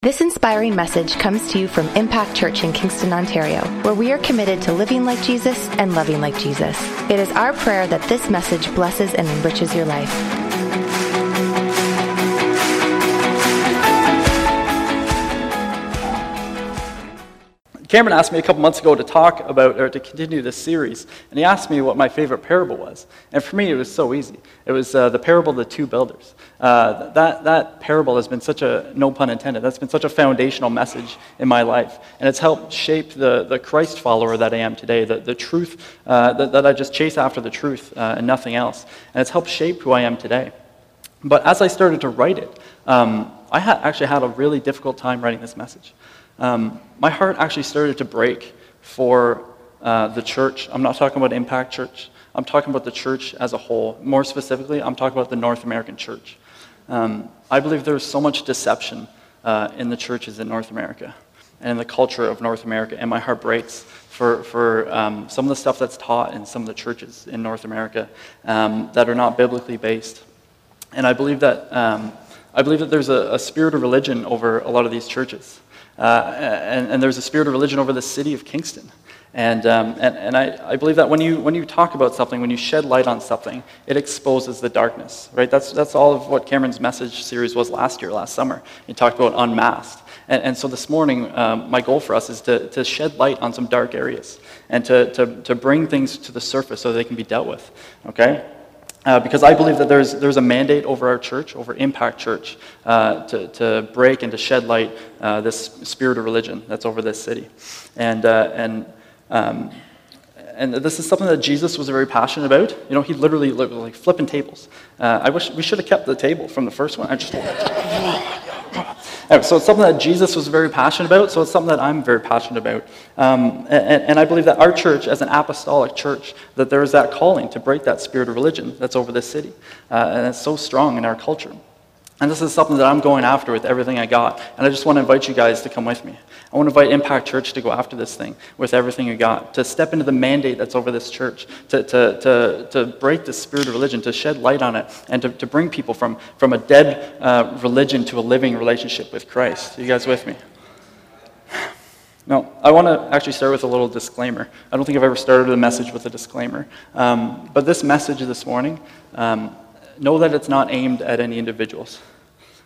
This inspiring message comes to you from Impact Church in Kingston, Ontario, where we are committed to living like Jesus and loving like Jesus. It is our prayer that this message blesses and enriches your life. Cameron asked me a couple months ago to talk about or to continue this series, and he asked me what my favorite parable was. And for me, it was so easy. It was uh, the parable of the two builders. Uh, that, that parable has been such a, no pun intended, that's been such a foundational message in my life. And it's helped shape the, the Christ follower that I am today, the, the truth, uh, that, that I just chase after the truth uh, and nothing else. And it's helped shape who I am today. But as I started to write it, um, I ha- actually had a really difficult time writing this message um, my heart actually started to break for uh, the church. I'm not talking about Impact Church. I'm talking about the church as a whole. More specifically, I'm talking about the North American church. Um, I believe there's so much deception uh, in the churches in North America and in the culture of North America, and my heart breaks for, for um, some of the stuff that's taught in some of the churches in North America um, that are not biblically based. And I believe that, um, I believe that there's a, a spirit of religion over a lot of these churches. Uh, and, and, there's a spirit of religion over the city of Kingston. And, um, and, and I, I, believe that when you, when you talk about something, when you shed light on something, it exposes the darkness, right? That's, that's all of what Cameron's message series was last year, last summer. He talked about unmasked. And, and so this morning, um, my goal for us is to, to shed light on some dark areas and to, to, to bring things to the surface so they can be dealt with, okay? Uh, because I believe that there's, there's a mandate over our church, over Impact Church, uh, to, to break and to shed light uh, this spirit of religion that's over this city. And, uh, and, um, and this is something that Jesus was very passionate about. You know, he literally was like flipping tables. Uh, I wish we should have kept the table from the first one. I just. Anyway, so it's something that Jesus was very passionate about, so it's something that I'm very passionate about. Um, and, and, I believe that our church, as an apostolic church, that there is that calling to break that spirit of religion that's over this city. Uh, and it's so strong in our culture. And this is something that I'm going after with everything I got. And I just want to invite you guys to come with me. I want to invite Impact Church to go after this thing with everything you got, to step into the mandate that's over this church, to, to, to, to break the spirit of religion, to shed light on it, and to, to bring people from, from a dead uh, religion to a living relationship with Christ. Are you guys with me? No, I want to actually start with a little disclaimer. I don't think I've ever started a message with a disclaimer. Um, but this message this morning, um, know that it's not aimed at any individuals.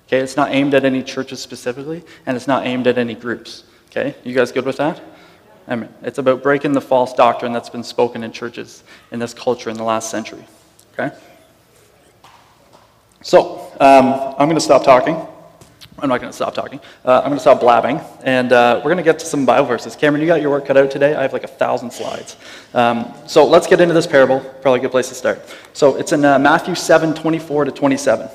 Okay, it's not aimed at any churches specifically, and it's not aimed at any groups. Okay, you guys good with that? I mean, it's about breaking the false doctrine that's been spoken in churches in this culture in the last century. Okay? So, um, I'm going to stop talking. I'm not going to stop talking. Uh, I'm going to stop blabbing, and uh, we're going to get to some Bible verses. Cameron, you got your work cut out today. I have like a thousand slides. Um, so let's get into this parable. Probably a good place to start. So it's in uh, Matthew 7, 24 to 27. It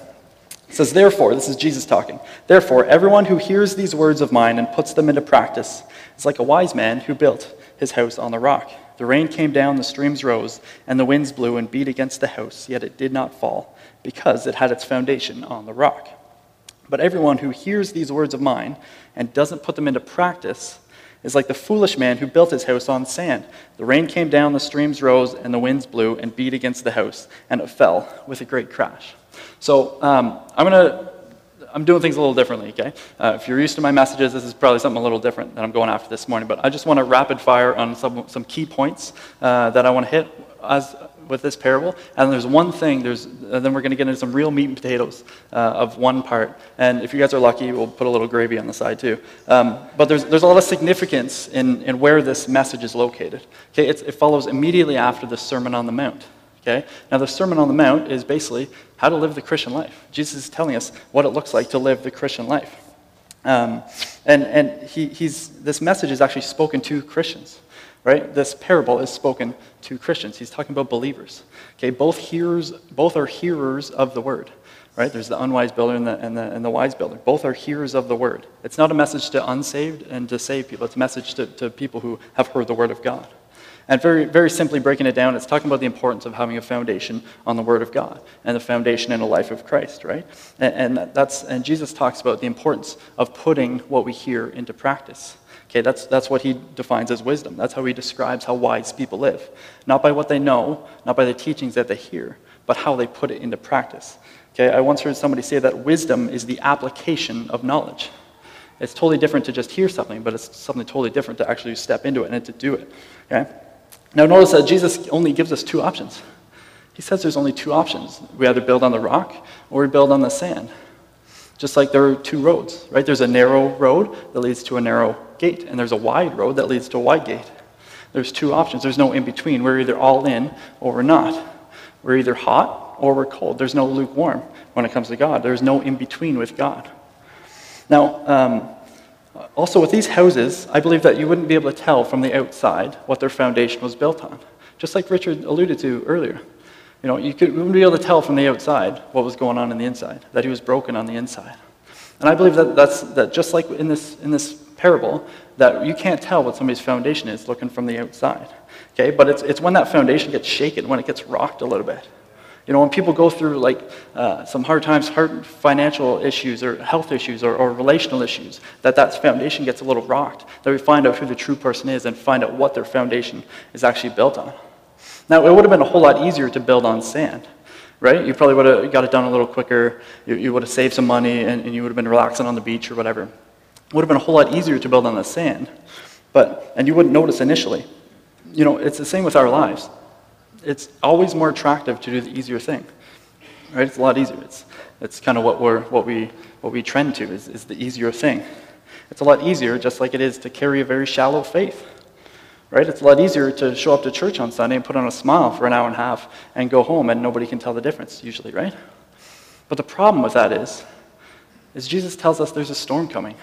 says, Therefore, this is Jesus talking. Therefore, everyone who hears these words of mine and puts them into practice is like a wise man who built his house on the rock. The rain came down, the streams rose, and the winds blew and beat against the house, yet it did not fall, because it had its foundation on the rock. But everyone who hears these words of mine and doesn't put them into practice is like the foolish man who built his house on sand. The rain came down, the streams rose, and the winds blew and beat against the house, and it fell with a great crash. So um, I'm going to. I'm doing things a little differently, okay? Uh, if you're used to my messages, this is probably something a little different that I'm going after this morning. But I just want to rapid fire on some, some key points uh, that I want to hit as, with this parable. And there's one thing, there's, and then we're going to get into some real meat and potatoes uh, of one part. And if you guys are lucky, we'll put a little gravy on the side too. Um, but there's, there's a lot of significance in, in where this message is located. Okay, it follows immediately after the Sermon on the Mount. Okay? Now, the Sermon on the Mount is basically how to live the Christian life. Jesus is telling us what it looks like to live the Christian life. Um, and and he, he's, this message is actually spoken to Christians right? This parable is spoken to Christians. He's talking about believers. Okay, both hearers, both are hearers of the word. Right? There's the unwise builder and the, and, the, and the wise builder. Both are hearers of the word. It's not a message to unsaved and to saved people. It's a message to, to people who have heard the word of God. And very, very simply breaking it down, it's talking about the importance of having a foundation on the Word of God and the foundation in a life of Christ, right? And, and, that's, and Jesus talks about the importance of putting what we hear into practice. Okay, that's, that's what he defines as wisdom. That's how he describes how wise people live. Not by what they know, not by the teachings that they hear, but how they put it into practice. Okay, I once heard somebody say that wisdom is the application of knowledge. It's totally different to just hear something, but it's something totally different to actually step into it and to do it. Okay? Now, notice that Jesus only gives us two options. He says there's only two options. We either build on the rock or we build on the sand. Just like there are two roads, right? There's a narrow road that leads to a narrow gate, and there's a wide road that leads to a wide gate. There's two options. There's no in between. We're either all in or we're not. We're either hot or we're cold. There's no lukewarm when it comes to God. There's no in between with God. Now, um, also with these houses, I believe that you wouldn't be able to tell from the outside what their foundation was built on. Just like Richard alluded to earlier. You know, you, could, wouldn't be able to tell from the outside what was going on in the inside, that he was broken on the inside. And I believe that that's that just like in this in this parable, that you can't tell what somebody's foundation is looking from the outside. Okay, but it's it's when that foundation gets shaken, when it gets rocked a little bit. You know, when people go through like uh, some hard times, hard financial issues or health issues or, or relational issues, that that foundation gets a little rocked, that we find out who the true person is and find out what their foundation is actually built on. Now, it would have been a whole lot easier to build on sand, right? You probably would have got it done a little quicker. You, you would have saved some money and, and you would have been relaxing on the beach or whatever. It would have been a whole lot easier to build on the sand, but, and you wouldn't notice initially. You know, it's the same with our lives. It's always more attractive to do the easier thing, right? It's a lot easier. It's, it's kind of what, we're, what, we, what we trend to is, is the easier thing. It's a lot easier, just like it is to carry a very shallow faith right? It's a lot easier to show up to church on Sunday and put on a smile for an hour and a half and go home and nobody can tell the difference, usually, right? But the problem with that is, is Jesus tells us there's a storm coming.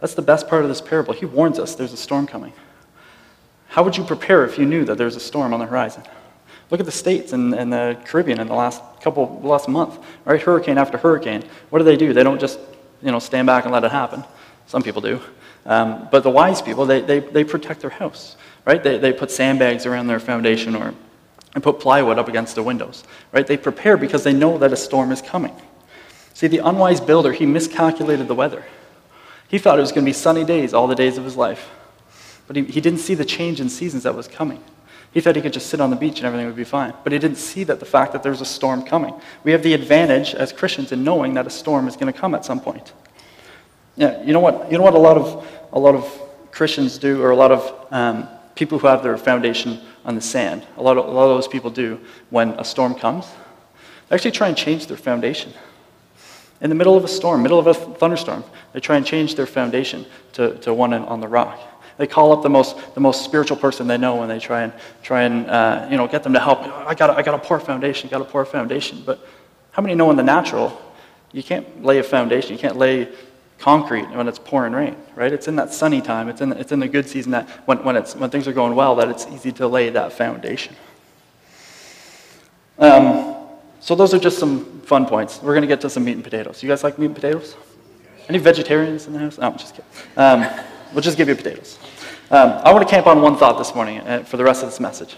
That's the best part of this parable. He warns us there's a storm coming. How would you prepare if you knew that there's a storm on the horizon? Look at the states and, and the Caribbean in the last couple, last month, right? Hurricane after hurricane. What do they do? They don't just, you know, stand back and let it happen. Some people do. Um, but the wise people, they, they, they protect their house, right? They, they put sandbags around their foundation or and put plywood up against the windows, right? They prepare because they know that a storm is coming. See, the unwise builder, he miscalculated the weather. He thought it was going to be sunny days all the days of his life. But he, he didn't see the change in seasons that was coming. He thought he could just sit on the beach and everything would be fine. But he didn't see that the fact that there's a storm coming. We have the advantage as Christians in knowing that a storm is going to come at some point. Yeah, you know what? You know what a lot of a lot of Christians do, or a lot of um, people who have their foundation on the sand. A lot, of, a lot of those people do when a storm comes. They actually try and change their foundation. In the middle of a storm, middle of a thunderstorm, they try and change their foundation to, to one on the rock. They call up the most, the most spiritual person they know and they try and, try and uh, you know, get them to help. I got, I got a poor foundation, got a poor foundation. But how many know in the natural, you can't lay a foundation, you can't lay concrete when it's pouring rain, right? It's in that sunny time, it's in, it's in the good season that when, when, it's, when things are going well that it's easy to lay that foundation. Um, so those are just some fun points. We're going to get to some meat and potatoes. You guys like meat and potatoes? Any vegetarians in the house? No, I'm just kidding. Um, we'll just give you potatoes. Um, I want to camp on one thought this morning uh, for the rest of this message.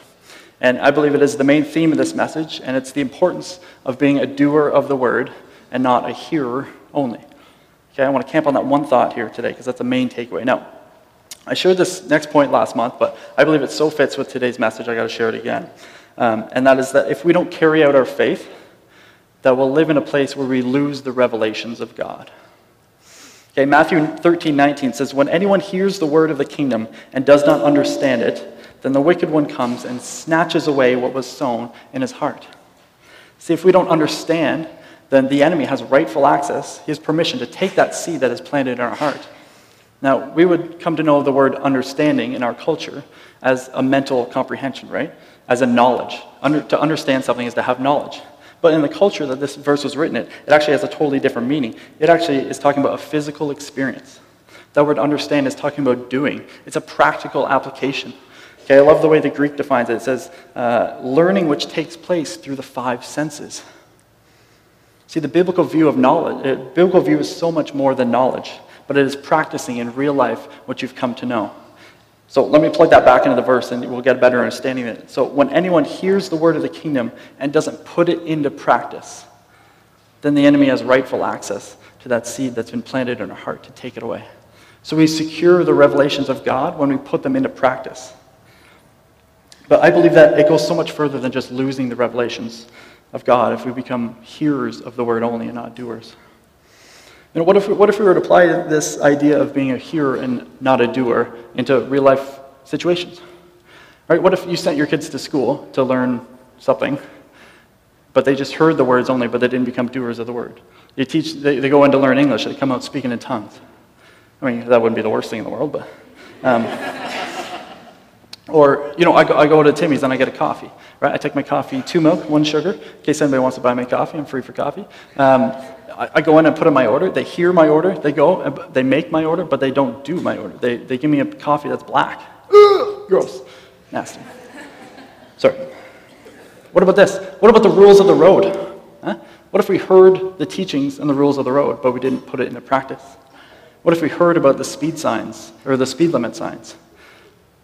And I believe it is the main theme of this message, and it's the importance of being a doer of the word and not a hearer only. Okay, I want to camp on that one thought here today because that's the main takeaway. Now, I shared this next point last month, but I believe it so fits with today's message, I got to share it again. Um, and that is that if we don't carry out our faith, that we'll live in a place where we lose the revelations of God. Okay, Matthew 13, 19 says, When anyone hears the word of the kingdom and does not understand it, then the wicked one comes and snatches away what was sown in his heart. See, if we don't understand, then the enemy has rightful access. He has permission to take that seed that is planted in our heart. Now, we would come to know the word understanding in our culture as a mental comprehension, right? As a knowledge. Under, to understand something is to have knowledge. But in the culture that this verse was written in, it actually has a totally different meaning. It actually is talking about a physical experience. That word understand is talking about doing, it's a practical application. Okay, I love the way the Greek defines it. It says, uh, learning which takes place through the five senses. See, the biblical view of knowledge, uh, biblical view is so much more than knowledge, but it is practicing in real life what you've come to know. So let me plug that back into the verse and we'll get a better understanding of it. So when anyone hears the word of the kingdom and doesn't put it into practice, then the enemy has rightful access to that seed that's been planted in our heart to take it away. So we secure the revelations of God when we put them into practice. But I believe that it goes so much further than just losing the revelations of God if we become hearers of the word only and not doers. Know, what if, what if we were to apply this idea of being a hearer and not a doer into real life situations? Right? What if you sent your kids to school to learn something, but they just heard the words only, but they didn't become doers of the word? You teach, they, they go in to learn English, they come out speaking in tongues. I mean, that wouldn't be the worst thing in the world, but. Um, or, you know, I go, I go to Timmy's and I get a coffee, right? I take my coffee, two milk, one sugar, in case anybody wants to buy my coffee, I'm free for coffee. Um, I, I, go in and put in my order, they hear my order, they go, they make my order, but they don't do my order. They, they give me a coffee that's black. Ugh, Gross. Nasty. Sorry. What about this? What about the rules of the road? Huh? What if we heard the teachings and the rules of the road, but we didn't put it into practice? What if we heard about the speed signs or the speed limit signs?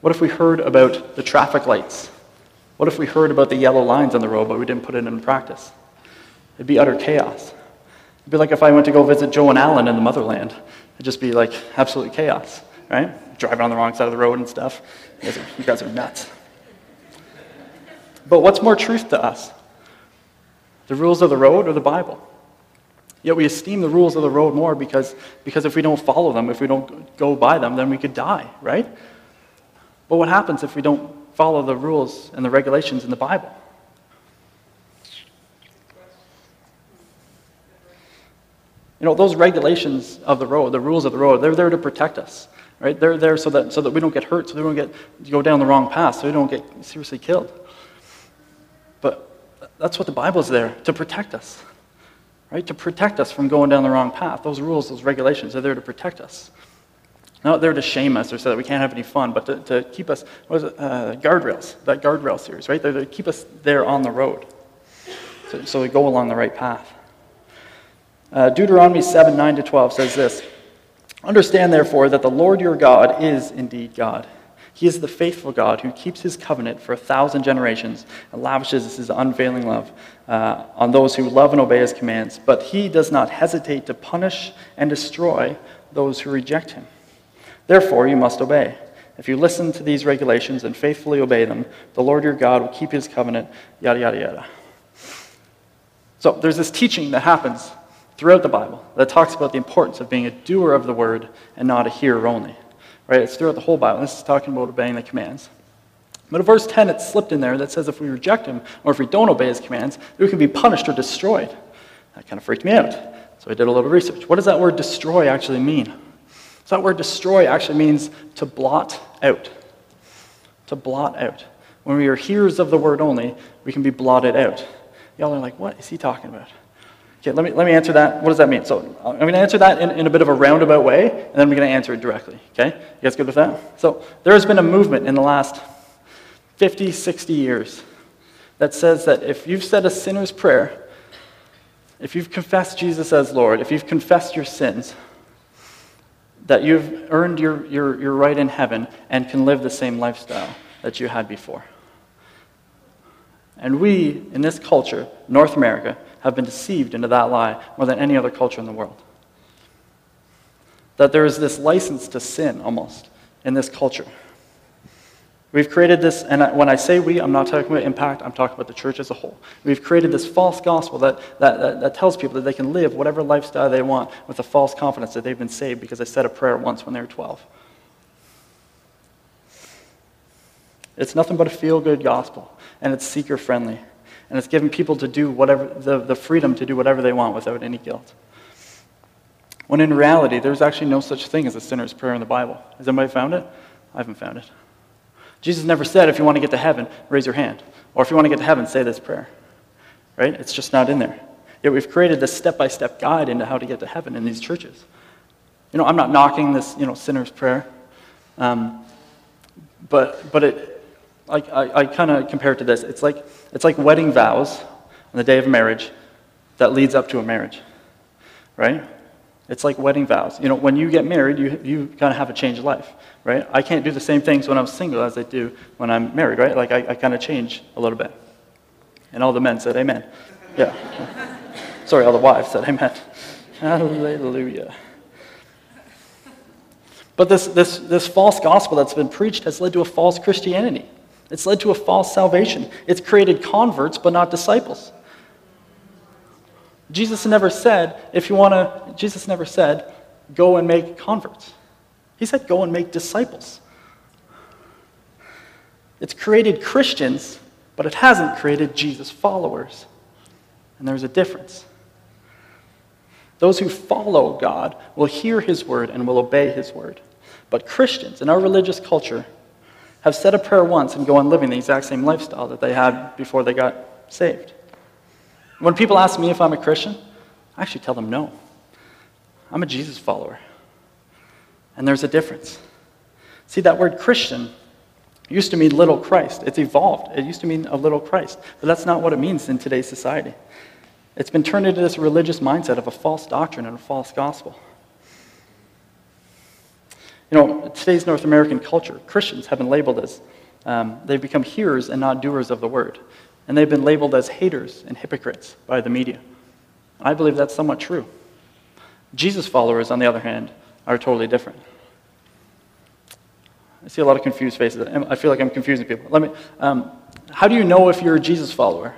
What if we heard about the traffic lights? What if we heard about the yellow lines on the road, but we didn't put it into practice? It'd be utter chaos. It'd be like if I went to go visit Joe and Alan in the motherland. It'd just be like absolute chaos, right? Driving on the wrong side of the road and stuff. You guys are, you guys are nuts. But what's more truth to us? The rules of the road or the Bible? Yet we esteem the rules of the road more because, because if we don't follow them, if we don't go by them, then we could die, right? But what happens if we don't follow the rules and the regulations in the Bible? You know, those regulations of the road, the rules of the road, they're there to protect us, right? They're there so that, so that we don't get hurt, so we don't get, go down the wrong path, so we don't get seriously killed. But that's what the Bible is there, to protect us right? To protect us from going down the wrong path. Those rules, those regulations are there to protect us. Not there to shame us or so that we can't have any fun, but to, to keep us, what is it, uh, guardrails, that guardrail series, right? They're keep us there on the road so, so we go along the right path. Uh, Deuteronomy 7 9 to 12 says this Understand, therefore, that the Lord your God is indeed God. He is the faithful God who keeps his covenant for a thousand generations and lavishes his unfailing love uh, on those who love and obey his commands. But he does not hesitate to punish and destroy those who reject him. Therefore, you must obey. If you listen to these regulations and faithfully obey them, the Lord your God will keep his covenant, yada, yada, yada. So there's this teaching that happens throughout the Bible that talks about the importance of being a doer of the word and not a hearer only. Right? It's throughout the whole Bible. This is talking about obeying the commands. But in verse 10, it's slipped in there that says if we reject him or if we don't obey his commands, we can be punished or destroyed. That kind of freaked me out. So I did a little research. What does that word destroy actually mean? So that word destroy actually means to blot out. To blot out. When we are hearers of the word only, we can be blotted out. Y'all are like, what is he talking about? Okay, let me, let me answer that. What does that mean? So I'm going to answer that in, in a bit of a roundabout way, and then I'm going to answer it directly. Okay? You guys good with that? So there has been a movement in the last 50, 60 years that says that if you've said a sinner's prayer, if you've confessed Jesus as Lord, if you've confessed your sins, that you've earned your, your, your right in heaven and can live the same lifestyle that you had before. And we, in this culture, North America, have been deceived into that lie more than any other culture in the world. That there is this license to sin almost in this culture. We've created this, and when I say we, I'm not talking about impact, I'm talking about the church as a whole. We've created this false gospel that, that, that, that, tells people that they can live whatever lifestyle they want with a false confidence that they've been saved because they said a prayer once when they were 12. It's nothing but a feel good gospel, and it's seeker friendly and it's giving people to do whatever, the, the freedom to do whatever they want without any guilt. When in reality, there's actually no such thing as a sinner's prayer in the Bible. Has anybody found it? I haven't found it. Jesus never said, if you want to get to heaven, raise your hand. Or if you want to get to heaven, say this prayer. Right? It's just not in there. Yet we've created this step by step guide into how to get to heaven in these churches. You know, I'm not knocking this, you know, sinner's prayer. Um, but, but it, I, I, I kind of compare it to this. It's like, it's like wedding vows on the day of marriage that leads up to a marriage, right? It's like wedding vows. You know, when you get married, you, you kind of have a change of life, right? I can't do the same things when I'm single as I do when I'm married, right? Like, I, I kind of change a little bit. And all the men said, Amen. Yeah. Sorry, all the wives said, Amen. Hallelujah. But this, this, this false gospel that's been preached has led to a false Christianity. It's led to a false salvation. It's created converts, but not disciples. Jesus never said, if you want to, Jesus never said, go and make converts. He said, go and make disciples. It's created Christians, but it hasn't created Jesus followers. And there's a difference. Those who follow God will hear his word and will obey his word. But Christians in our religious culture have said a prayer once and go on living the exact same lifestyle that they had before they got saved. When people ask me if I'm a Christian, I actually tell them no. I'm a Jesus follower. And there's a difference. See, that word Christian used to mean little Christ. It's evolved. It used to mean a little Christ. But that's not what it means in today's society. It's been turned into this religious mindset of a false doctrine and a false gospel. You know, today's North American culture, Christians have been labeled as, um, they've become hearers and not doers of the word. And they've been labeled as haters and hypocrites by the media. I believe that's somewhat true. Jesus followers, on the other hand, are totally different. I see a lot of confused faces. I feel like I'm confusing people. Let me, um, how do you know if you're a Jesus follower?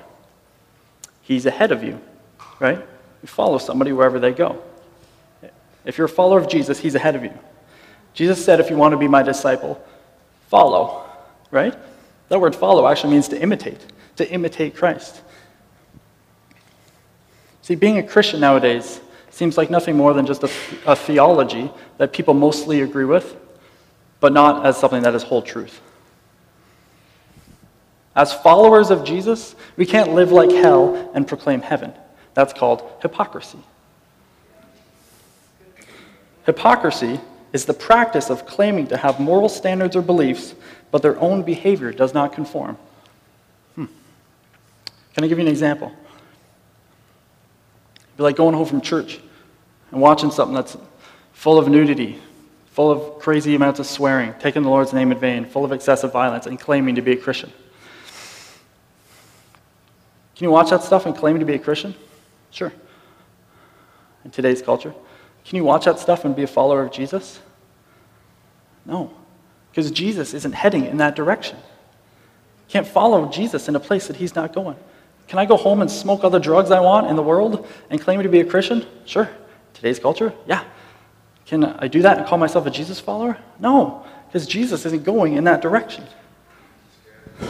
He's ahead of you, right? You follow somebody wherever they go. If you're a follower of Jesus, he's ahead of you. Jesus said, if you want to be my disciple, follow, right? That word follow actually means to imitate, to imitate Christ. See, being a Christian nowadays seems like nothing more than just a, a theology that people mostly agree with, but not as something that is whole truth. As followers of Jesus, we can't live like hell and proclaim heaven. That's called hypocrisy. Hypocrisy is the practice of claiming to have moral standards or beliefs, but their own behavior does not conform. Can I give you an example? It'd be like going home from church and watching something that's full of nudity, full of crazy amounts of swearing, taking the Lord's name in vain, full of excessive violence, and claiming to be a Christian. Can you watch that stuff and claim to be a Christian? Sure. In today's culture. Can you watch that stuff and be a follower of Jesus? No. Because Jesus isn't heading in that direction. You can't follow Jesus in a place that he's not going. Can I go home and smoke all the drugs I want in the world and claim to be a Christian? Sure. Today's culture? Yeah. Can I do that and call myself a Jesus follower? No, because Jesus isn't going in that direction. Is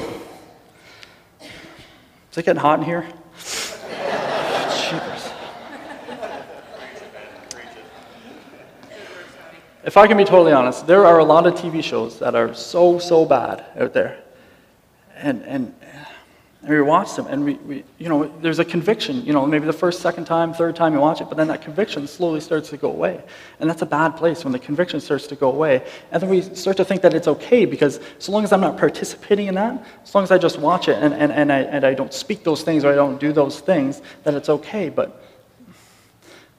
it getting hot in here? If I can be totally honest, there are a lot of TV shows that are so, so bad out there. And, and, and we watch them, and we, we, you know, there's a conviction. You know, maybe the first, second time, third time you watch it, but then that conviction slowly starts to go away. And that's a bad place when the conviction starts to go away. And then we start to think that it's okay because so long as I'm not participating in that, as long as I just watch it and, and, and, I, and I don't speak those things or I don't do those things, that it's okay. But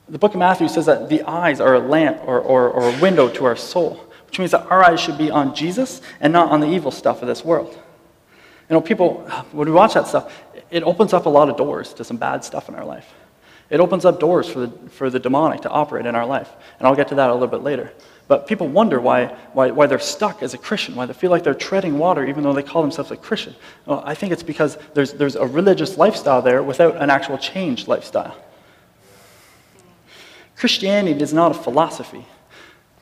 the book of Matthew says that the eyes are a lamp or, or, or a window to our soul, which means that our eyes should be on Jesus and not on the evil stuff of this world. You know, people, when we watch that stuff, it opens up a lot of doors to some bad stuff in our life. It opens up doors for the, for the demonic to operate in our life. And I'll get to that a little bit later. But people wonder why, why, why they're stuck as a Christian, why they feel like they're treading water even though they call themselves a Christian. Well, I think it's because there's, there's a religious lifestyle there without an actual changed lifestyle. Christianity is not a philosophy.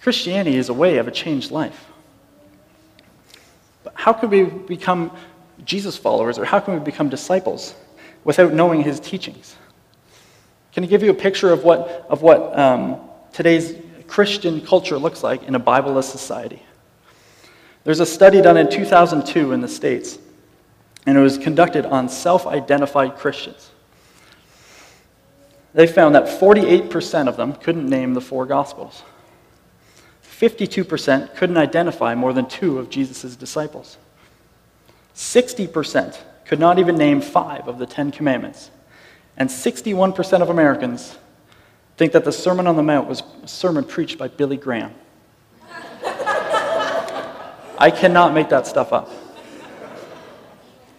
Christianity is a way of a changed life. But how can we become Jesus followers, or how can we become disciples without knowing his teachings? Can I give you a picture of what, of what um, today's Christian culture looks like in a Bibleless society? There's a study done in 2002 in the States, and it was conducted on self identified Christians. They found that 48% of them couldn't name the four Gospels. 52% couldn't identify more than two of Jesus' disciples. 60% could not even name five of the Ten Commandments. And 61% of Americans think that the Sermon on the Mount was a sermon preached by Billy Graham. I cannot make that stuff up.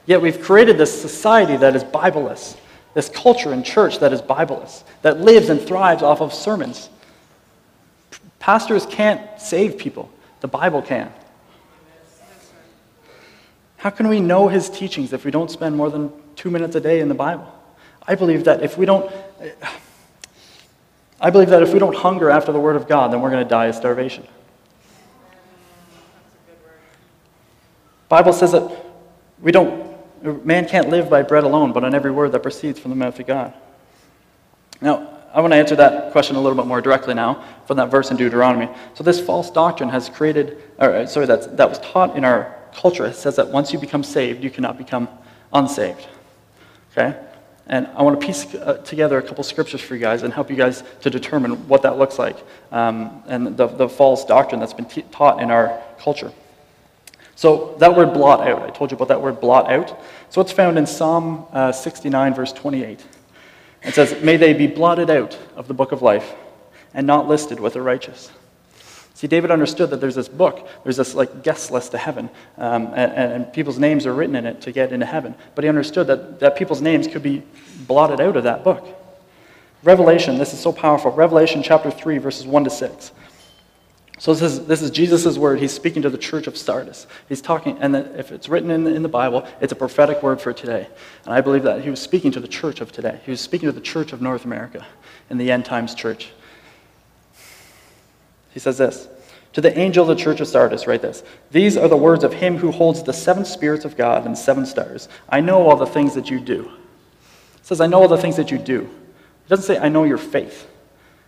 Yet we've created this society that is Bibleless, this culture and church that is Bibleless, that lives and thrives off of sermons. Pastors can't save people, the Bible can. How can we know his teachings if we don't spend more than two minutes a day in the Bible? I believe that if we don't, I believe that if we don't hunger after the Word of God, then we're going to die of starvation. Bible says that we don't, man can't live by bread alone, but on every word that proceeds from the mouth of God. Now, I want to answer that question a little bit more directly now from that verse in Deuteronomy. So this false doctrine has created, or sorry, that, that was taught in our culture. Says that once you become saved, you cannot become unsaved. Okay? And I want to piece uh, together a couple scriptures for you guys and help you guys to determine what that looks like um, and the, the false doctrine that's been t- taught in our culture. So that word blot out, I told you about that word blot out. So it's found in Psalm uh, 69, verse 28. It says, May they be blotted out of the book of life and not listed with the righteous. See, David understood that there's this book, there's this like guest list to heaven, um, and, and, people's names are written in it to get into heaven. But he understood that, that people's names could be blotted out of that book. Revelation, this is so powerful. Revelation chapter 3, verses 1 to 6. So this is, this is Jesus' word. He's speaking to the church of Sardis. He's talking, and if it's written in the, in the Bible, it's a prophetic word for today. And I believe that he was speaking to the church of today. He was speaking to the church of North America in the end times church. He says this To the angel of the church of Sardis, write this These are the words of him who holds the seven spirits of God and seven stars. I know all the things that you do. He says, I know all the things that you do. He doesn't say, I know your faith.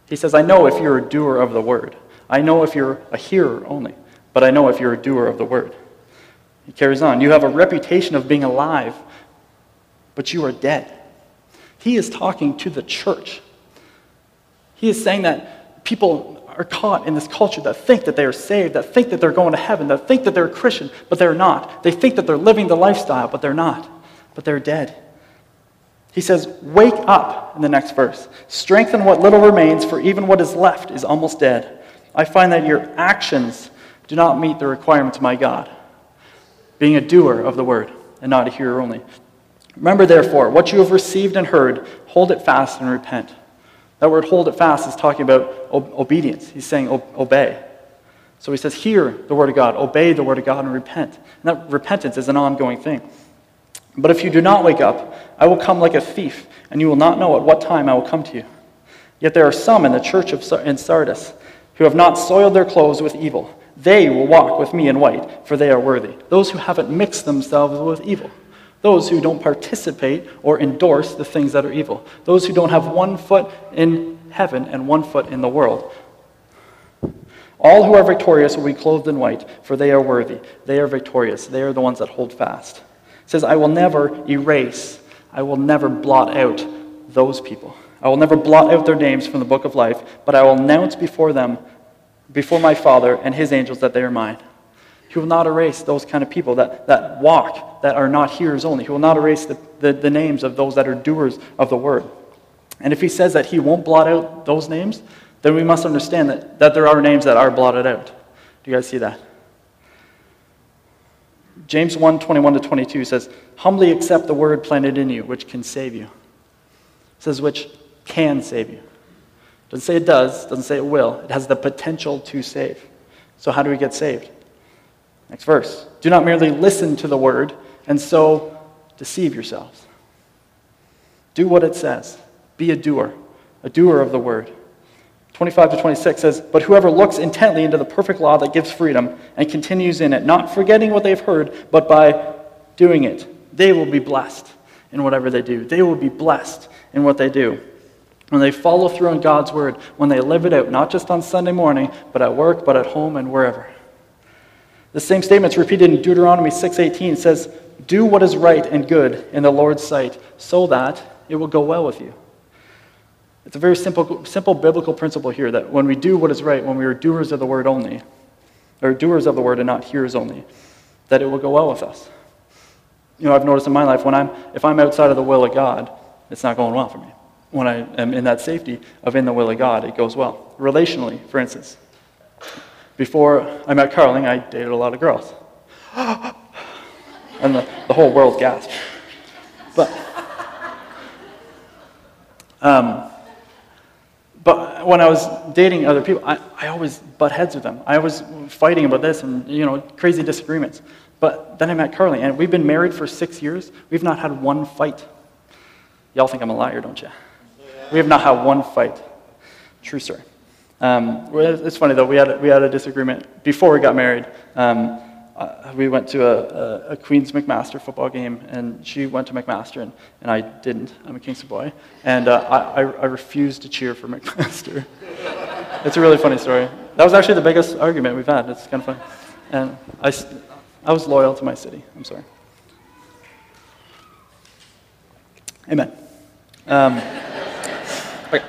He says, I know if you're a doer of the word. I know if you're a hearer only, but I know if you're a doer of the word. He carries on. You have a reputation of being alive, but you are dead. He is talking to the church. He is saying that people are caught in this culture that think that they are saved, that think that they're going to heaven, that think that they're a Christian, but they're not. They think that they're living the lifestyle, but they're not. But they're dead. He says, Wake up in the next verse. Strengthen what little remains, for even what is left is almost dead. I find that your actions do not meet the requirements of my God, being a doer of the word and not a hearer only. Remember, therefore, what you have received and heard, hold it fast and repent. That word hold it fast is talking about obedience. He's saying obey. So he says, hear the word of God, obey the word of God, and repent. And that repentance is an ongoing thing. But if you do not wake up, I will come like a thief, and you will not know at what time I will come to you. Yet there are some in the church of in Sardis who have not soiled their clothes with evil. They will walk with me in white, for they are worthy. Those who haven't mixed themselves with evil. Those who don't participate or endorse the things that are evil. Those who don't have one foot in heaven and one foot in the world. All who are victorious will be clothed in white, for they are worthy. They are victorious. They are the ones that hold fast. It says, I will never erase, I will never blot out those people. I will never blot out their names from the book of life, but I will announce before them, before my Father and his angels, that they are mine. He will not erase those kind of people that, that walk, that are not hearers only. He will not erase the, the, the names of those that are doers of the word. And if he says that he won't blot out those names, then we must understand that, that there are names that are blotted out. Do you guys see that? James 1 21 to 22 says, Humbly accept the word planted in you, which can save you. It says, which can save you. Doesn't say it does, doesn't say it will. It has the potential to save. So, how do we get saved? Next verse. Do not merely listen to the word and so deceive yourselves. Do what it says. Be a doer, a doer of the word. 25 to 26 says, But whoever looks intently into the perfect law that gives freedom and continues in it, not forgetting what they've heard, but by doing it, they will be blessed in whatever they do. They will be blessed in what they do. When they follow through on God's word, when they live it out, not just on Sunday morning, but at work, but at home and wherever. The same statement is repeated in Deuteronomy 6:18. Says, "Do what is right and good in the Lord's sight, so that it will go well with you." It's a very simple, simple biblical principle here that when we do what is right, when we are doers of the word only, or doers of the word and not hearers only, that it will go well with us. You know, I've noticed in my life when I'm if I'm outside of the will of God, it's not going well for me. When I am in that safety of in the will of God, it goes well. Relationally, for instance. Before I met Carling, I dated a lot of girls. and the, the whole world gasped. But, um, but when I was dating other people, I, I always butt heads with them. I was fighting about this and, you know, crazy disagreements. But then I met Carly, and we've been married for six years. We've not had one fight. Y'all think I'm a liar, don't you? We have not had one fight. True story. Um, it's funny though, we had, a, we had a disagreement before we got married. Um, uh, we went to a, a, a, Queens McMaster football game, and she went to McMaster, and, and I didn't. I'm a Kingston boy. And uh, I, I, refused to cheer for McMaster. it's a really funny story. That was actually the biggest argument we've had. It's kind of funny. And I, I was loyal to my city. I'm sorry. Amen. Um, okay.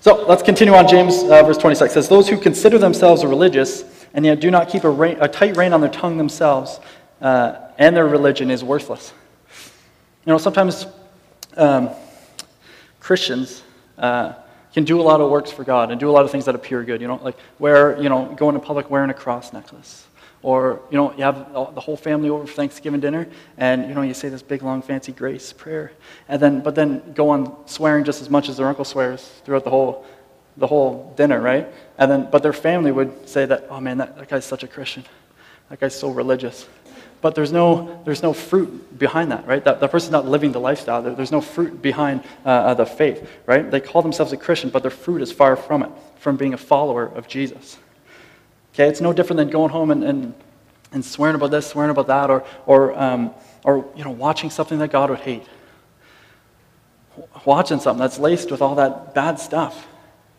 So let's continue on. James uh, verse 26 says, Those who consider themselves religious and yet do not keep a, rein, a tight rein on their tongue themselves, uh, and their religion is worthless. You know, sometimes um, Christians uh, can do a lot of works for God and do a lot of things that appear good. You know, like wear, you know, going to public wearing a cross necklace. Or, you know, you have the whole family over for Thanksgiving dinner, and, you know, you say this big, long, fancy grace prayer. And then, but then go on swearing just as much as their uncle swears throughout the whole the whole dinner, right? And then, but their family would say that, oh man, that, that guy's such a Christian. That guy's so religious. But there's no, there's no fruit behind that, right? That, that person's not living the lifestyle. There, there's no fruit behind uh, uh, the faith, right? They call themselves a Christian, but their fruit is far from it, from being a follower of Jesus. Okay, it's no different than going home and, and, and swearing about this, swearing about that, or, or, um, or you know, watching something that God would hate. Watching something that's laced with all that bad stuff.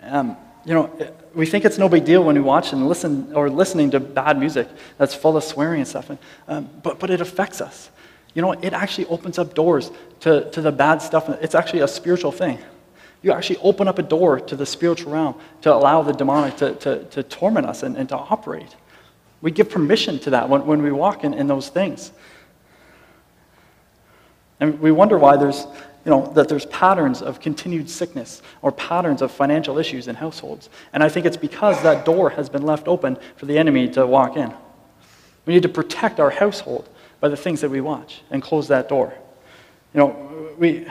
Um, you know, we think it's no big deal when we watch and listen or listening to bad music that's full of swearing and stuff, and, um, but, but it affects us. You know, it actually opens up doors to, to the bad stuff. It's actually a spiritual thing. You actually open up a door to the spiritual realm to allow the demonic to, to, to torment us and, and to operate. We give permission to that when, when we walk in, in those things. And we wonder why there's you know, that there's patterns of continued sickness or patterns of financial issues in households. And I think it's because that door has been left open for the enemy to walk in. We need to protect our household by the things that we watch and close that door. You know, we,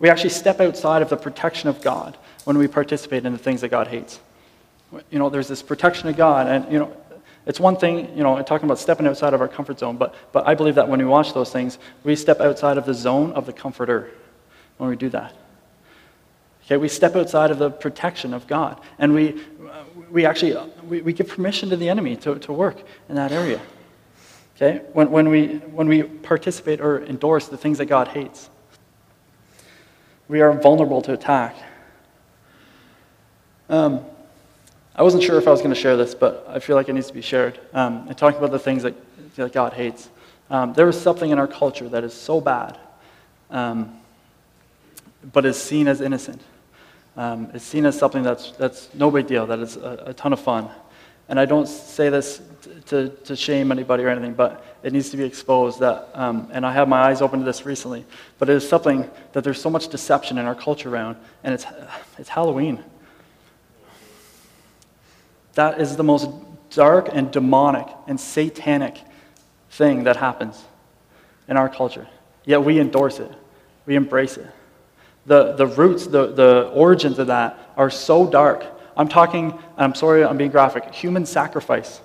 we actually step outside of the protection of God when we participate in the things that God hates. You know, there's this protection of God, and, you know, it's one thing, you know, talking about stepping outside of our comfort zone, but, but I believe that when we watch those things, we step outside of the zone of the comforter when we do that. Okay, we step outside of the protection of God, and we, we actually we, we give permission to the enemy to, to work in that area. Okay, when, when, we, when we participate or endorse the things that God hates, we are vulnerable to attack. Um, I wasn't sure if I was going to share this, but I feel like it needs to be shared. Um, and talking about the things that, that God hates. Um, there is something in our culture that is so bad um, but is seen as innocent. Um, it's seen as something that's, that's no big deal, that is a, a ton of fun. And I don't say this to, to shame anybody or anything, but it needs to be exposed that, um, and I have my eyes open to this recently, but it is something that there's so much deception in our culture around, and it's, it's Halloween. That is the most dark and demonic and satanic thing that happens in our culture. Yet we endorse it, we embrace it the, the roots, the, the origins of that are so dark. I'm talking, I'm sorry, I'm being graphic, human sacrifice.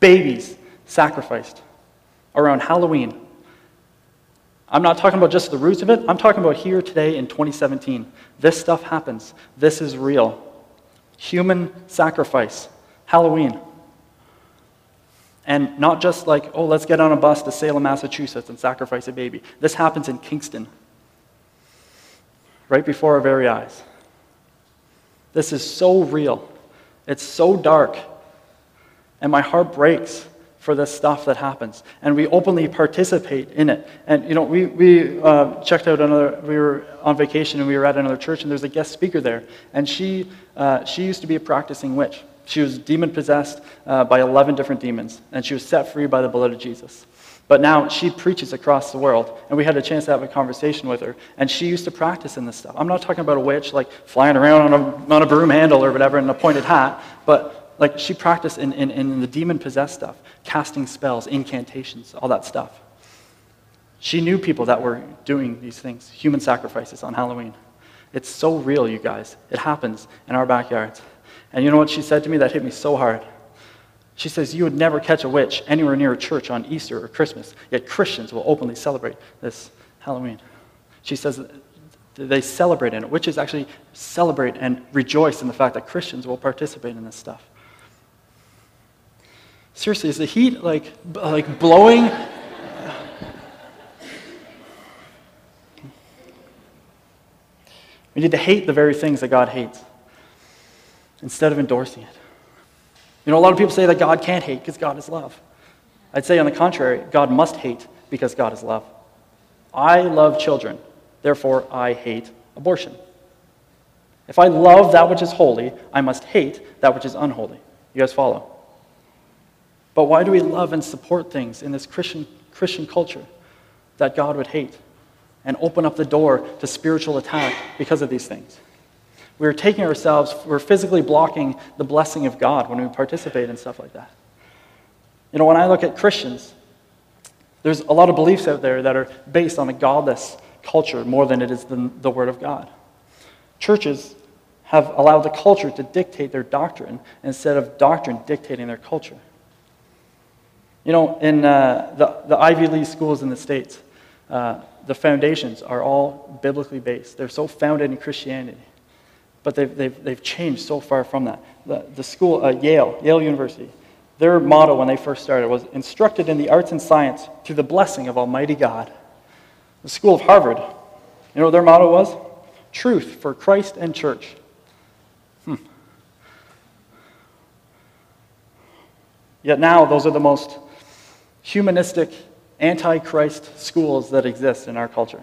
Babies sacrificed around Halloween. I'm not talking about just the roots of it, I'm talking about here today in 2017. This stuff happens. This is real. Human sacrifice. Halloween. And not just like, oh, let's get on a bus to Salem, Massachusetts and sacrifice a baby. This happens in Kingston right before our very eyes. This is so real. It's so dark. And my heart breaks for this stuff that happens. And we openly participate in it. And, you know, we, we uh, checked out another, we were on vacation and we were at another church and there's a guest speaker there. And she, uh, she used to be a practicing witch. She was demon possessed uh, by 11 different demons. And she was set free by the blood of Jesus. But now she preaches across the world, and we had a chance to have a conversation with her. And she used to practice in this stuff. I'm not talking about a witch like flying around on a, on a broom handle or whatever in a pointed hat, but like she practiced in, in, in the demon possessed stuff, casting spells, incantations, all that stuff. She knew people that were doing these things, human sacrifices on Halloween. It's so real, you guys. It happens in our backyards. And you know what she said to me that hit me so hard? She says, You would never catch a witch anywhere near a church on Easter or Christmas, yet Christians will openly celebrate this Halloween. She says, They celebrate in it. Witches actually celebrate and rejoice in the fact that Christians will participate in this stuff. Seriously, is the heat like, like blowing? We need to hate the very things that God hates instead of endorsing it. You know, a lot of people say that God can't hate because God is love. I'd say, on the contrary, God must hate because God is love. I love children, therefore I hate abortion. If I love that which is holy, I must hate that which is unholy. You guys follow? But why do we love and support things in this Christian, Christian culture that God would hate and open up the door to spiritual attack because of these things? We're taking ourselves, we're physically blocking the blessing of God when we participate in stuff like that. You know, when I look at Christians, there's a lot of beliefs out there that are based on a godless culture more than it is the, the Word of God. Churches have allowed the culture to dictate their doctrine instead of doctrine dictating their culture. You know, in uh, the, the Ivy League schools in the States, uh, the foundations are all biblically based. They're so founded in Christianity. But they've, they've, they've changed so far from that. The, the school, uh, Yale, Yale University, their motto when they first started was instructed in the arts and science through the blessing of Almighty God. The school of Harvard, you know what their motto was? Truth for Christ and church. Hmm. Yet now, those are the most humanistic, anti-Christ schools that exist in our culture.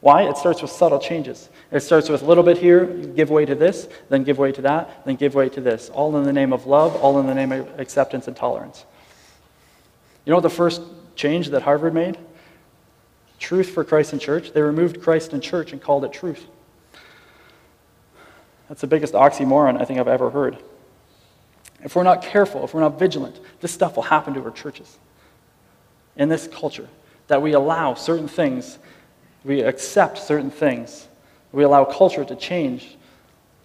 Why? It starts with subtle changes. It starts with a little bit here, give way to this, then give way to that, then give way to this. All in the name of love, all in the name of acceptance and tolerance. You know the first change that Harvard made? Truth for Christ and church. They removed Christ and church and called it truth. That's the biggest oxymoron I think I've ever heard. If we're not careful, if we're not vigilant, this stuff will happen to our churches in this culture that we allow certain things, we accept certain things, we allow culture to change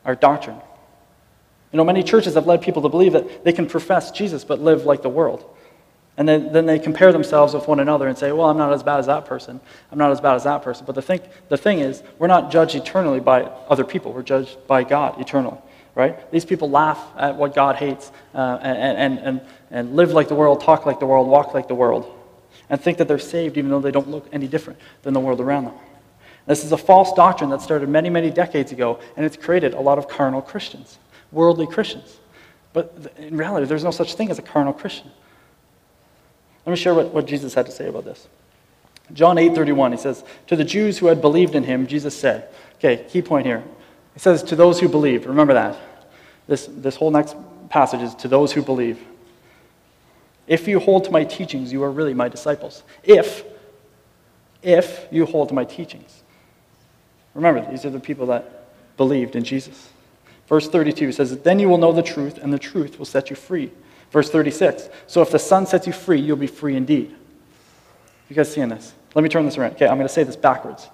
our doctrine. You know, many churches have led people to believe that they can profess Jesus but live like the world. And then, then they compare themselves with one another and say, well, I'm not as bad as that person. I'm not as bad as that person. But the thing, the thing is, we're not judged eternally by other people. We're judged by God eternally, right? These people laugh at what God hates uh, and, and, and, and live like the world, talk like the world, walk like the world and think that they're saved even though they don't look any different than the world around them. This is a false doctrine that started many, many decades ago, and it's created a lot of carnal Christians, worldly Christians. But in reality, there's no such thing as a carnal Christian. Let me share what, what Jesus had to say about this. John 8:31, he says, To the Jews who had believed in him, Jesus said, okay, key point here. He says, To those who believed. Remember that. This, this whole next passage is to those who believe. If you hold to my teachings, you are really my disciples. If, if you hold to my teachings. Remember, these are the people that believed in Jesus. Verse 32 says, Then you will know the truth, and the truth will set you free. Verse 36, so if the Son sets you free, you'll be free indeed. You guys seeing this? Let me turn this around. Okay, I'm going to say this backwards,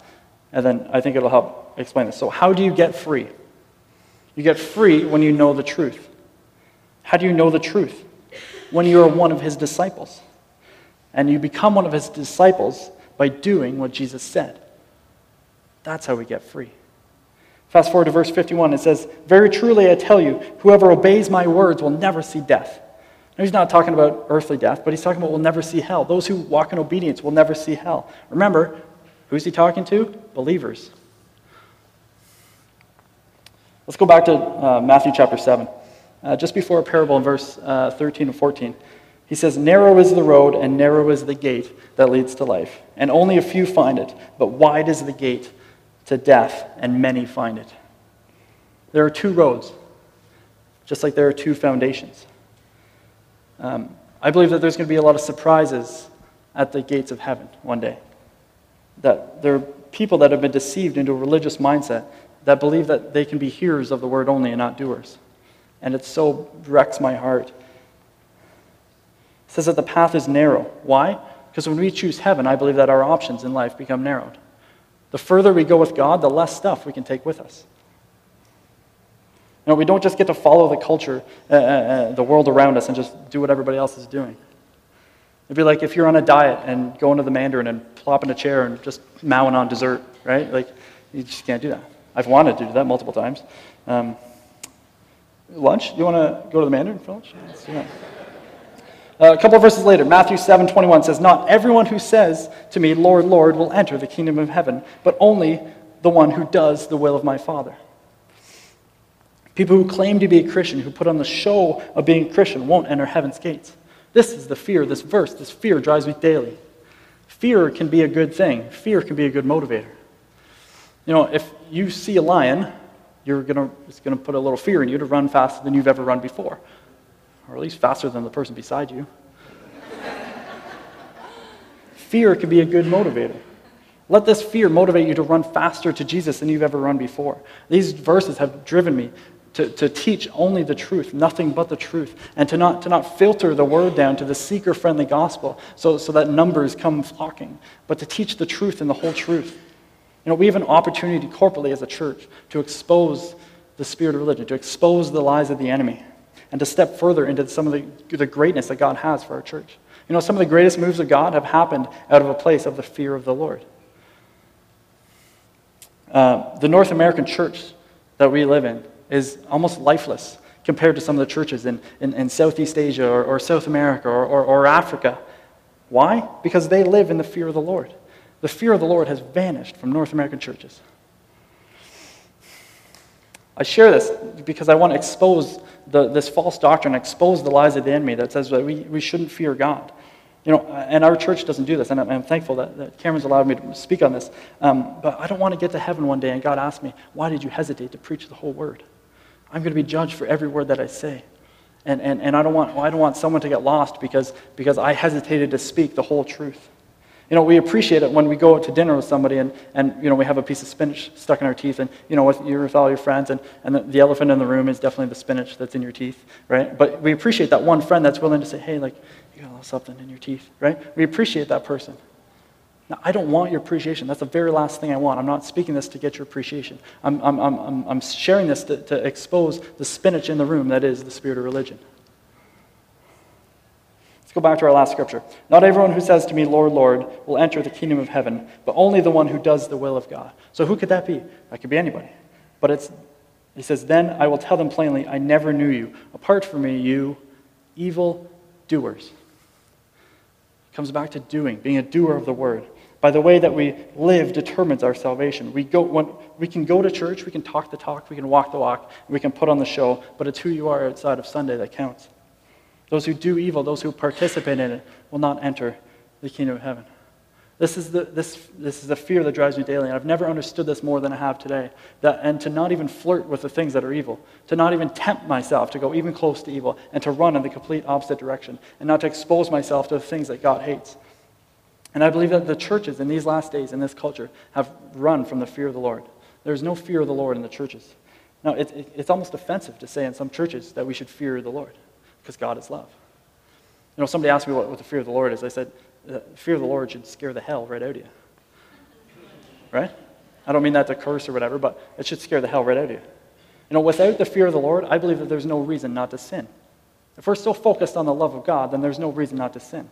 and then I think it'll help explain this. So, how do you get free? You get free when you know the truth. How do you know the truth? When you are one of his disciples. And you become one of his disciples by doing what Jesus said. That's how we get free. Fast forward to verse 51, it says, Very truly I tell you, whoever obeys my words will never see death. Now, he's not talking about earthly death, but he's talking about will never see hell. Those who walk in obedience will never see hell. Remember, who's he talking to? Believers. Let's go back to uh, Matthew chapter 7 uh, just before a parable in verse uh, 13 and 14. He says, Narrow is the road and narrow is the gate that leads to life, and only a few find it, but wide is the gate to death, and many find it. There are two roads, just like there are two foundations. Um, I believe that there's going to be a lot of surprises at the gates of heaven one day. That there are people that have been deceived into a religious mindset that believe that they can be hearers of the word only and not doers and it so wrecks my heart. It says that the path is narrow. Why? Because when we choose heaven, I believe that our options in life become narrowed. The further we go with God, the less stuff we can take with us. You know, we don't just get to follow the culture, uh, uh, uh the world around us, and just do what everybody else is doing. It'd be like if you're on a diet and going to the Mandarin and plop in a chair and just mowing on dessert, right? Like, You just can't do that. I've wanted to do that multiple times. Um, lunch? You want to go to the Mandarin for lunch? Uh, a couple of verses later, Matthew 7 21 says, Not everyone who says to me, Lord, Lord, will enter the kingdom of heaven, but only the one who does the will of my Father. People who claim to be a Christian, who put on the show of being Christian, won't enter heaven's gates. This is the fear, this verse, this fear drives me daily. Fear can be a good thing, fear can be a good motivator. You know, if you see a lion, you're gonna, it's going to put a little fear in you to run faster than you've ever run before, or at least faster than the person beside you. fear can be a good motivator. Let this fear motivate you to run faster to Jesus than you've ever run before. These verses have driven me to, to teach only the truth, nothing but the truth, and to not, to not filter the word down to the seeker friendly gospel so, so that numbers come flocking, but to teach the truth and the whole truth. You know, we have an opportunity corporately as a church to expose the spirit of religion, to expose the lies of the enemy, and to step further into some of the, the greatness that God has for our church. You know, some of the greatest moves of God have happened out of a place of the fear of the Lord. Uh, the North American church that we live in is almost lifeless compared to some of the churches in, in, in Southeast Asia or, or South America or, or, or Africa. Why? Because they live in the fear of the Lord. The fear of the Lord has vanished from North American churches. I share this because I want to expose the, this false doctrine, expose the lies of the enemy that says that we, we shouldn't fear God. You know, and our church doesn't do this, and I'm, thankful that, that Cameron's allowed me to speak on this. Um, but I don't want to get to heaven one day and God asks me, why did you hesitate to preach the whole word? I'm going to be judged for every word that I say. And, and, and I, don't want, I don't want someone to get lost because, because I hesitated to speak the whole truth. You know, we appreciate it when we go out to dinner with somebody and, and you know, we have a piece of spinach stuck in our teeth and, you know, with, you're with all your friends and, and the, the elephant in the room is definitely the spinach that's in your teeth, right? But we appreciate that one friend that's willing to say, hey, like, you got a little something in your teeth, right? We appreciate that person. Now, I don't want your appreciation. That's the very last thing I want. I'm not speaking this to get your appreciation. I'm, I'm, I'm, I'm sharing this to, to expose the spinach in the room that is the spirit of religion. Go back to our last scripture. Not everyone who says to me, Lord, Lord, will enter the kingdom of heaven, but only the one who does the will of God. So who could that be? That could be anybody. But it's, he says, Then I will tell them plainly, I never knew you. Apart from me, you evil doers. It comes back to doing, being a doer of the word by the way that we live determines our salvation. We, go, when, we can go to church, we can talk the talk, we can walk the walk, we can put on the show, but it's who you are outside of Sunday that counts. Those who do evil, those who participate in it, will not enter the kingdom of heaven. This is the, this, this is the fear that drives me daily, and I've never understood this more than I have today. That, and to not even flirt with the things that are evil, to not even tempt myself to go even close to evil, and to run in the complete opposite direction, and not to expose myself to the things that God hates. And I believe that the churches in these last days, in this culture, have run from the fear of the Lord. There's no fear of the Lord in the churches. Now, it, it, it's almost offensive to say in some churches that we should fear the Lord because God is love. You know, somebody asked me what, what the fear of the Lord is. I said, the fear of the Lord should scare the hell right out of you. Right? I don't mean that to curse or whatever, but it should scare the hell right out of you. You know, without the fear of the Lord, I believe that there's no reason not to sin. If we're still focused on the love of God, then there's no reason not to sin.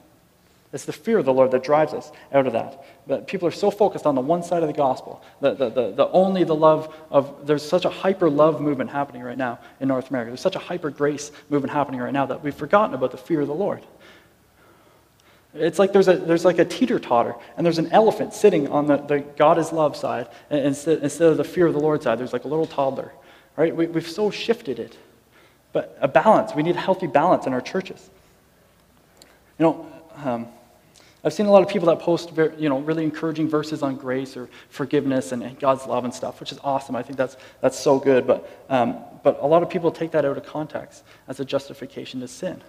It's the fear of the Lord that drives us out of that. But people are so focused on the one side of the gospel, the, the, the, the only the love of, there's such a hyper love movement happening right now in North America. There's such a hyper grace movement happening right now that we've forgotten about the fear of the Lord. It's like there's, a, there's like a teeter totter, and there's an elephant sitting on the, the God is love side, and instead, instead of the fear of the Lord side, there's like a little toddler. Right? We, we've so shifted it. But a balance, we need a healthy balance in our churches. You know, um, I've seen a lot of people that post you know, really encouraging verses on grace or forgiveness and, and, God's love and stuff, which is awesome. I think that's, that's so good. But, um, but a lot of people take that out of context as a justification to sin.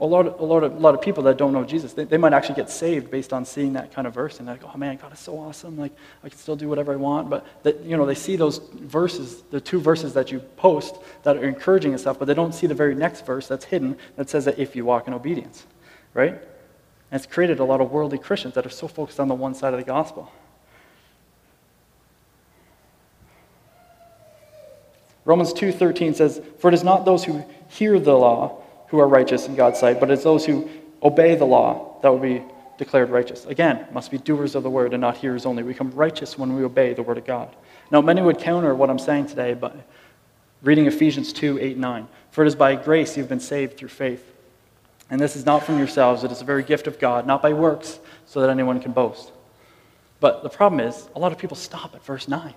A lot, of, a, lot of, a lot of people that don't know Jesus, they, they might actually get saved based on seeing that kind of verse. And they go, oh man, God is so awesome. Like, I can still do whatever I want. But, that, you know, they see those verses, the two verses that you post that are encouraging and stuff, but they don't see the very next verse that's hidden that says that if you walk in obedience, right? And it's created a lot of worldly Christians that are so focused on the one side of the gospel. Romans 2:13 says, "For it is not those who hear the law who are righteous in God's sight, but it's those who obey the law that will be declared righteous. Again, must be doers of the word and not hearers only. We become righteous when we obey the word of God. Now, many would counter what I'm saying today by reading Ephesians 2 8 9. For it is by grace you've been saved through faith. And this is not from yourselves, it is a very gift of God, not by works, so that anyone can boast. But the problem is, a lot of people stop at verse 9.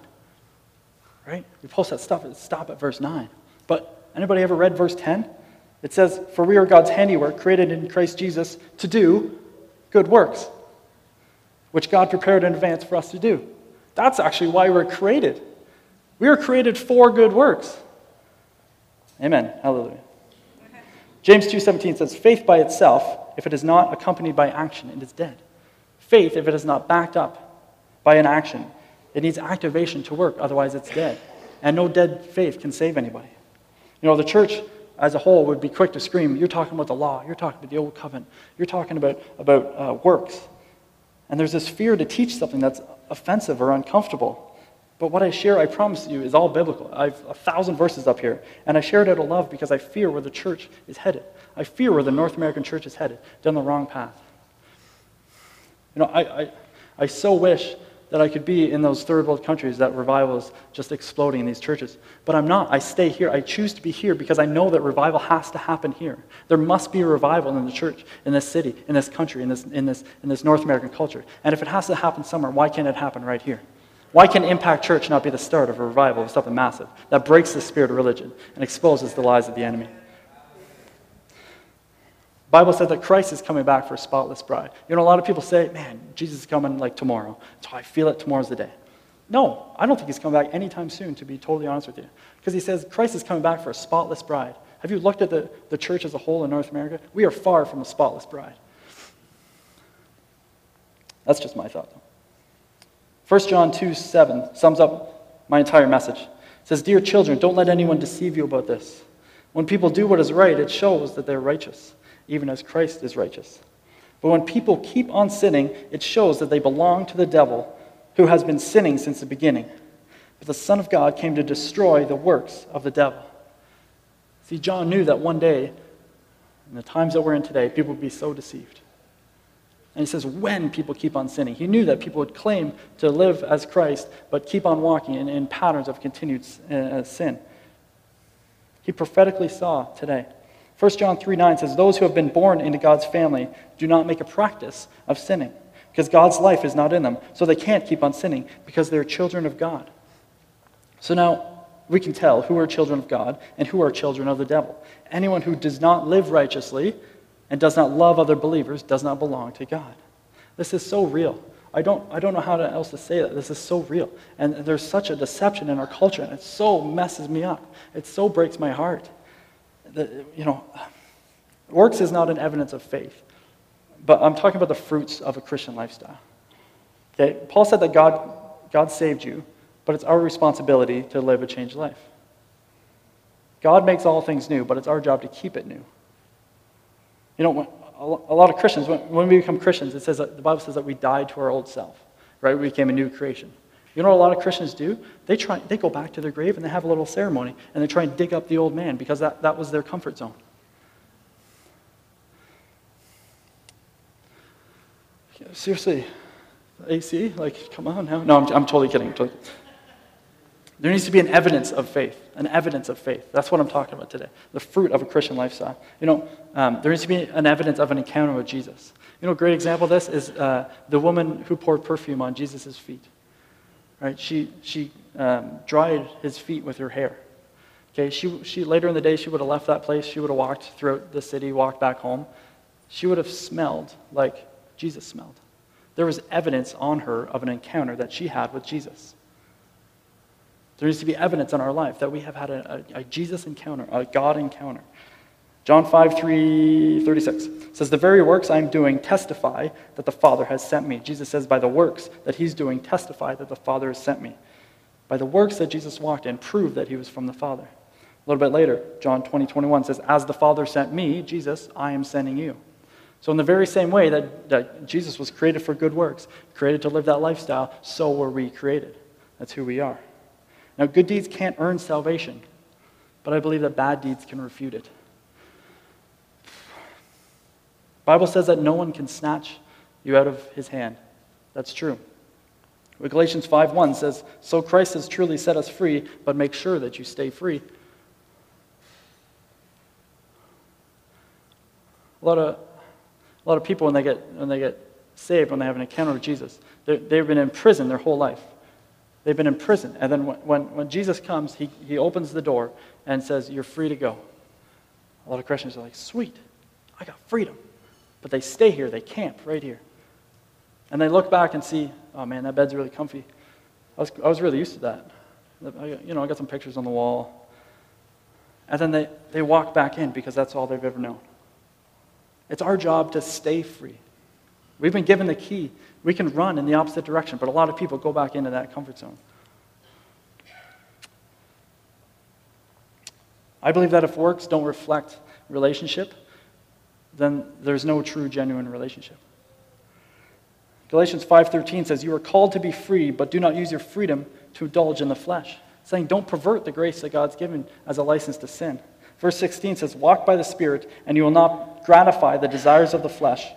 Right? We post that stuff, stop at verse 9. But anybody ever read verse 10? It says, For we are God's handiwork, created in Christ Jesus to do good works, which God prepared in advance for us to do. That's actually why we're created. We were created for good works. Amen. Hallelujah. James 2:17 says faith by itself if it is not accompanied by action it is dead. Faith if it is not backed up by an action it needs activation to work otherwise it's dead. And no dead faith can save anybody. You know the church as a whole would be quick to scream you're talking about the law, you're talking about the old covenant, you're talking about about uh, works. And there's this fear to teach something that's offensive or uncomfortable. But what I share, I promise you, is all biblical. I have a thousand verses up here. And I share it out of love because I fear where the church is headed. I fear where the North American church is headed, down the wrong path. You know, I, I, I so wish that I could be in those third world countries that revival is just exploding in these churches. But I'm not. I stay here. I choose to be here because I know that revival has to happen here. There must be a revival in the church, in this city, in this country, in this, in this, in this North American culture. And if it has to happen somewhere, why can't it happen right here? Why can Impact Church not be the start of a revival of something massive that breaks the spirit of religion and exposes the lies of the enemy? Bible said that Christ is coming back for a spotless bride. You know, a lot of people say, man, Jesus is coming like tomorrow. So I feel it, tomorrow's the day. No, I don't think he's coming back anytime soon, to be totally honest with you. Because he says Christ is coming back for a spotless bride. Have you looked at the, the church as a whole in North America? We are far from a spotless bride. That's just my thought, though. 1 John 2 7 sums up my entire message. It says, Dear children, don't let anyone deceive you about this. When people do what is right, it shows that they're righteous, even as Christ is righteous. But when people keep on sinning, it shows that they belong to the devil, who has been sinning since the beginning. But the Son of God came to destroy the works of the devil. See, John knew that one day, in the times that we're in today, people would be so deceived. And he says, when people keep on sinning. He knew that people would claim to live as Christ, but keep on walking in, in patterns of continued uh, sin. He prophetically saw today. 1 John 3 9 says, Those who have been born into God's family do not make a practice of sinning, because God's life is not in them. So they can't keep on sinning, because they're children of God. So now we can tell who are children of God and who are children of the devil. Anyone who does not live righteously and does not love other believers does not belong to God. This is so real. I don't, I don't know how else to say that. This is so real. And there's such a deception in our culture, and it so messes me up. It so breaks my heart. You know, works is not an evidence of faith, but I'm talking about the fruits of a Christian lifestyle. Okay? Paul said that God, God saved you, but it's our responsibility to live a changed life. God makes all things new, but it's our job to keep it new. You know, a lot of Christians, when we become Christians, it says that the Bible says that we died to our old self, right? We became a new creation. You know what a lot of Christians do? They try, they go back to their grave and they have a little ceremony and they try and dig up the old man because that, that was their comfort zone. Seriously, AC, like, come on now. No, I'm, I'm totally kidding. There needs to be an evidence of faith, an evidence of faith. That's what I'm talking about today. The fruit of a Christian lifestyle. You know, um, there needs to be an evidence of an encounter with Jesus. You know, a great example of this is uh, the woman who poured perfume on Jesus' feet. Right? She, she um, dried his feet with her hair. Okay, she, she, later in the day, she would have left that place. She would have walked throughout the city, walked back home. She would have smelled like Jesus smelled. There was evidence on her of an encounter that she had with Jesus. There needs to be evidence in our life that we have had a, a, a Jesus encounter, a God encounter. John 5, 3, 36 says, The very works I'm doing testify that the Father has sent me. Jesus says, By the works that he's doing, testify that the Father has sent me. By the works that Jesus walked in, prove that he was from the Father. A little bit later, John 20, 21 says, As the Father sent me, Jesus, I am sending you. So, in the very same way that, that Jesus was created for good works, created to live that lifestyle, so were we created. That's who we are. Now, good deeds can't earn salvation, but I believe that bad deeds can refute it. The Bible says that no one can snatch you out of his hand. That's true. But Galatians 5.1 says, So Christ has truly set us free, but make sure that you stay free. A lot of, a lot of people, when they get, when they get saved, when they have an encounter with Jesus, they've been in prison their whole life. They've been in prison. And then when, when, Jesus comes, he, he opens the door and says, You're free to go. A lot of Christians are like, Sweet, I got freedom. But they stay here, they camp right here. And they look back and see, Oh man, that bed's really comfy. I was, I was really used to that. I, you know, I got some pictures on the wall. And then they, they walk back in because that's all they've ever known. It's our job to stay free. We've been given the key. We can run in the opposite direction, but a lot of people go back into that comfort zone. I believe that if works don't reflect relationship, then there's no true genuine relationship. Galatians 5:13 says you are called to be free, but do not use your freedom to indulge in the flesh. Saying don't pervert the grace that God's given as a license to sin. Verse 16 says, Walk by the Spirit, and you will not gratify the desires of the flesh.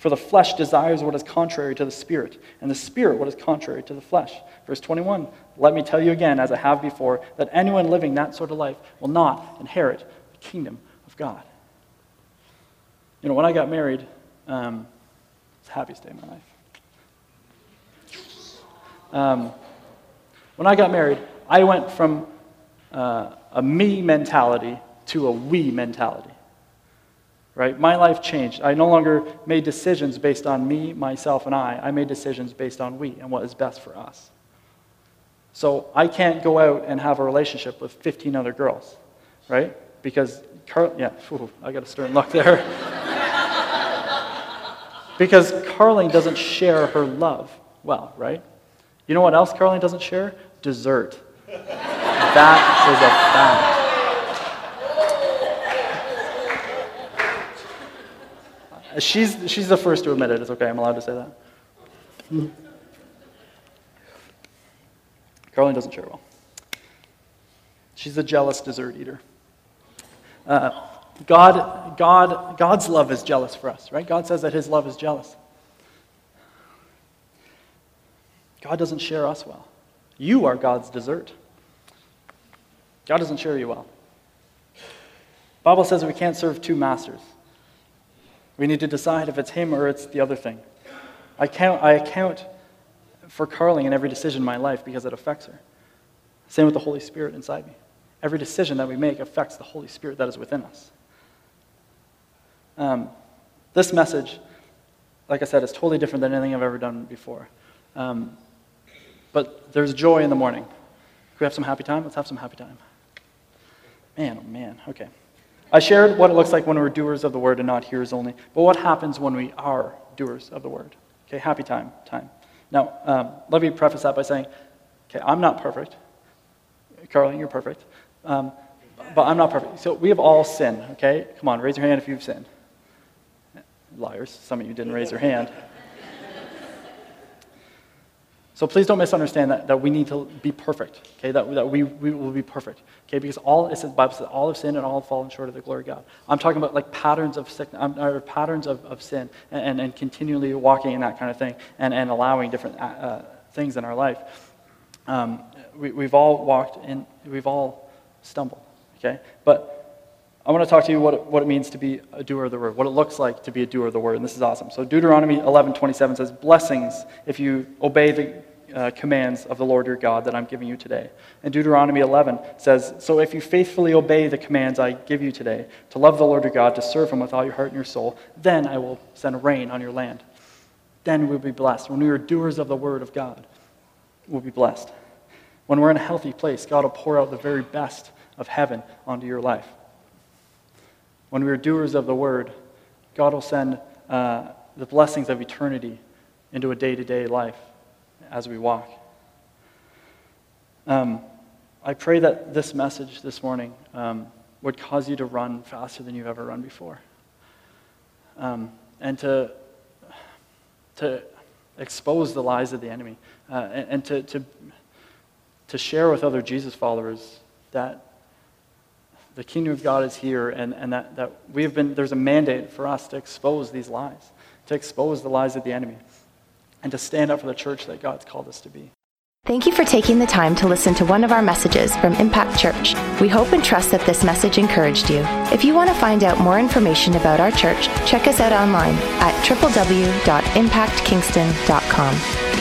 For the flesh desires what is contrary to the Spirit, and the Spirit what is contrary to the flesh. Verse 21 Let me tell you again, as I have before, that anyone living that sort of life will not inherit the kingdom of God. You know, when I got married, um, it's the happiest day of my life. Um, when I got married, I went from uh, a me mentality to a we mentality. Right? My life changed. I no longer made decisions based on me, myself, and I. I made decisions based on we and what is best for us. So I can't go out and have a relationship with 15 other girls, right? Because Carl, yeah, whew, I got a stern look there. because Carling doesn't share her love well, right? You know what else Carling doesn't share? Dessert. That is a fact. She's, she's the first to admit it. It's okay. I'm allowed to say that. Carolyn doesn't share well. She's a jealous dessert eater. Uh, God, God, God's love is jealous for us, right? God says that his love is jealous. God doesn't share us well. You are God's dessert. God doesn't share you well. Bible says we can't serve two masters. We need to decide if it's him or it's the other thing. I, count, I account for Carling in every decision in my life because it affects her. Same with the Holy Spirit inside me. Every decision that we make affects the Holy Spirit that is within us. Um, this message, like I said, is totally different than anything I've ever done before. Um, but there's joy in the morning. Can we have some happy time? Let's have some happy time. Man, oh man, okay. I shared what it looks like when we're doers of the word and not hearers only. But what happens when we are doers of the word? Okay, happy time, time. Now, um, let me preface that by saying, okay, I'm not perfect. Carly, you're perfect. Um, but I'm not perfect. So we have all sinned, okay? Come on, raise your hand if you've sinned. Liars. Some of you didn't raise your hand. So please don't misunderstand that, that we need to be perfect, okay? That, that we, we will be perfect, okay? Because all, it says, the Bible says, all have sinned and all have fallen short of the glory of God. I'm talking about like patterns of sickness, um, or patterns of, of sin and, and, and, continually walking in that kind of thing and, and allowing different uh, uh, things in our life. Um, we, we've all walked in, we've all stumbled, okay? But I want to talk to you what it, what it means to be a doer of the word, what it looks like to be a doer of the word, and this is awesome. So Deuteronomy 11:27 says, Blessings if you obey the uh, commands of the Lord your God that I'm giving you today. And Deuteronomy 11 says, So if you faithfully obey the commands I give you today, to love the Lord your God, to serve him with all your heart and your soul, then I will send rain on your land. Then we'll be blessed. When we are doers of the word of God, we'll be blessed. When we're in a healthy place, God will pour out the very best of heaven onto your life. When we are doers of the word, God will send uh, the blessings of eternity into a day to day life as we walk. Um, I pray that this message this morning um, would cause you to run faster than you've ever run before. Um, and to, to expose the lies of the enemy uh, and, and to, to, to share with other Jesus followers that the kingdom of God is here and, and that, that we have been, there's a mandate for us to expose these lies to expose the lies of the enemy, and to stand up for the church that God's called us to be. Thank you for taking the time to listen to one of our messages from Impact Church. We hope and trust that this message encouraged you. If you want to find out more information about our church, check us out online at www.impactkingston.com.